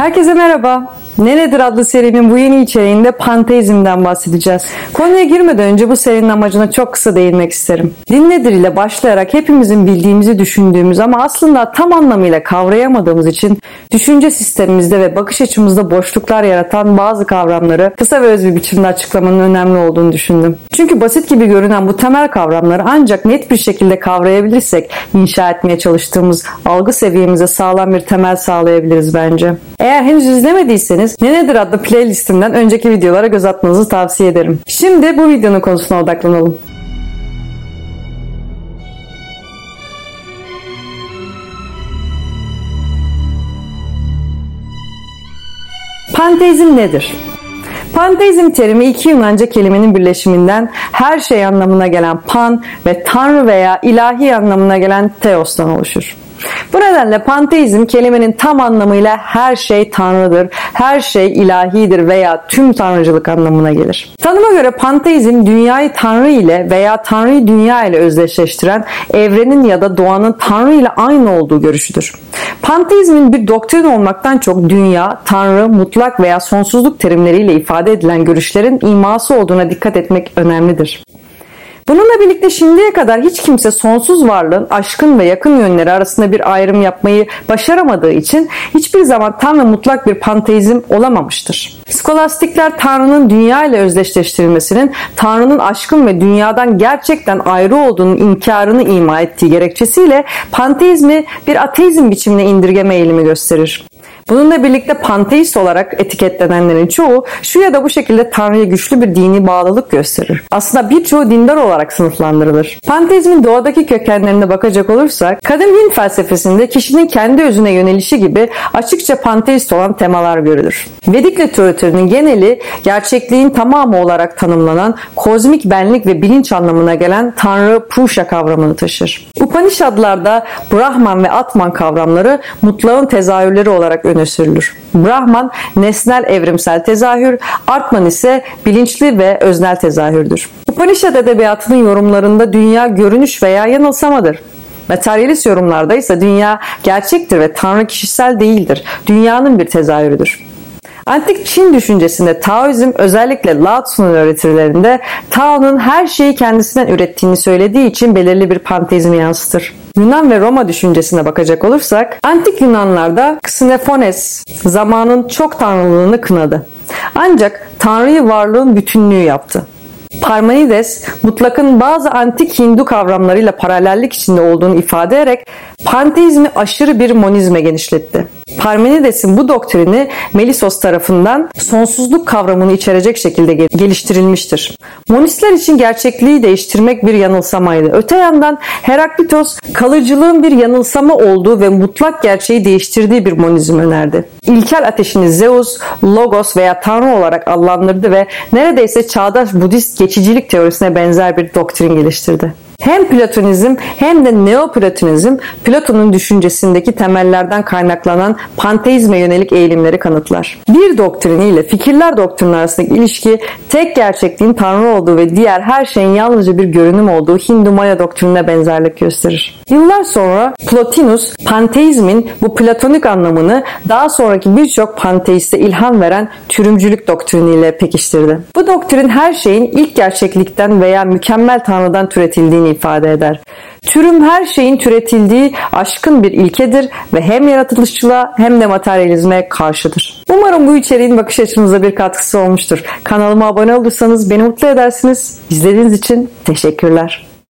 Herkese merhaba. Ne Nedir adlı serimin bu yeni içeriğinde panteizmden bahsedeceğiz. Konuya girmeden önce bu serinin amacına çok kısa değinmek isterim. Din nedir ile başlayarak hepimizin bildiğimizi düşündüğümüz ama aslında tam anlamıyla kavrayamadığımız için düşünce sistemimizde ve bakış açımızda boşluklar yaratan bazı kavramları kısa ve öz bir biçimde açıklamanın önemli olduğunu düşündüm. Çünkü basit gibi görünen bu temel kavramları ancak net bir şekilde kavrayabilirsek inşa etmeye çalıştığımız algı seviyemize sağlam bir temel sağlayabiliriz bence. Eğer henüz izlemediyseniz Ne Nedir adlı playlistimden önceki videolara göz atmanızı tavsiye ederim. Şimdi bu videonun konusuna odaklanalım. Panteizm nedir? Panteizm terimi iki Yunanca kelimenin birleşiminden her şey anlamına gelen pan ve tanrı veya ilahi anlamına gelen teostan oluşur. Bu nedenle panteizm kelimenin tam anlamıyla her şey tanrıdır, her şey ilahidir veya tüm tanrıcılık anlamına gelir. Tanıma göre panteizm dünyayı tanrı ile veya tanrıyı dünya ile özdeşleştiren evrenin ya da doğanın tanrı ile aynı olduğu görüşüdür. Panteizmin bir doktrin olmaktan çok dünya, tanrı, mutlak veya sonsuzluk terimleriyle ifade edilen görüşlerin iması olduğuna dikkat etmek önemlidir. Bununla birlikte şimdiye kadar hiç kimse sonsuz varlığın aşkın ve yakın yönleri arasında bir ayrım yapmayı başaramadığı için hiçbir zaman tam ve mutlak bir panteizm olamamıştır. Skolastikler Tanrı'nın dünya ile özdeşleştirilmesinin Tanrı'nın aşkın ve dünyadan gerçekten ayrı olduğunun inkarını ima ettiği gerekçesiyle panteizmi bir ateizm biçimine indirgeme eğilimi gösterir. Bununla birlikte panteist olarak etiketlenenlerin çoğu şu ya da bu şekilde Tanrı'ya güçlü bir dini bağlılık gösterir. Aslında birçoğu dindar olarak sınıflandırılır. Panteizmin doğadaki kökenlerine bakacak olursak, kadın din felsefesinde kişinin kendi özüne yönelişi gibi açıkça panteist olan temalar görülür. Vedik literatürünün geneli gerçekliğin tamamı olarak tanımlanan kozmik benlik ve bilinç anlamına gelen Tanrı Purusha kavramını taşır. Upanishadlarda Brahman ve Atman kavramları mutlağın tezahürleri olarak öne sürülür. Brahman nesnel evrimsel tezahür, Atman ise bilinçli ve öznel tezahürdür. Upanishad edebiyatının yorumlarında dünya görünüş veya yanılsamadır. Materyalist yorumlarda ise dünya gerçektir ve Tanrı kişisel değildir. Dünyanın bir tezahürüdür. Antik Çin düşüncesinde Taoizm özellikle Lao Tzu'nun öğretilerinde Tao'nun her şeyi kendisinden ürettiğini söylediği için belirli bir panteizmi yansıtır. Yunan ve Roma düşüncesine bakacak olursak, antik Yunanlarda Xenofones zamanın çok tanrılığını kınadı. Ancak tanrıyı varlığın bütünlüğü yaptı. Parmenides mutlakın bazı antik Hindu kavramlarıyla paralellik içinde olduğunu ifade ederek panteizmi aşırı bir monizme genişletti. Parmenides'in bu doktrini Melisos tarafından sonsuzluk kavramını içerecek şekilde geliştirilmiştir. Monistler için gerçekliği değiştirmek bir yanılsamaydı. Öte yandan Heraklitos kalıcılığın bir yanılsama olduğu ve mutlak gerçeği değiştirdiği bir monizm önerdi. İlkel ateşini Zeus, Logos veya Tanrı olarak adlandırdı ve neredeyse çağdaş Budist geçicilik teorisine benzer bir doktrin geliştirdi. Hem Platonizm hem de Neoplatonizm Platon'un düşüncesindeki temellerden kaynaklanan panteizme yönelik eğilimleri kanıtlar. Bir doktrini ile fikirler doktrini arasındaki ilişki tek gerçekliğin Tanrı olduğu ve diğer her şeyin yalnızca bir görünüm olduğu Hindu-Maya doktrinine benzerlik gösterir. Yıllar sonra Plotinus panteizmin bu platonik anlamını daha sonraki birçok panteiste ilham veren türümcülük doktriniyle pekiştirdi. Bu doktrin her şeyin ilk gerçeklikten veya mükemmel Tanrı'dan türetildiğini ifade eder. Türüm her şeyin türetildiği aşkın bir ilkedir ve hem yaratılışçılığa hem de materyalizme karşıdır. Umarım bu içeriğin bakış açınıza bir katkısı olmuştur. Kanalıma abone olursanız beni mutlu edersiniz. İzlediğiniz için teşekkürler.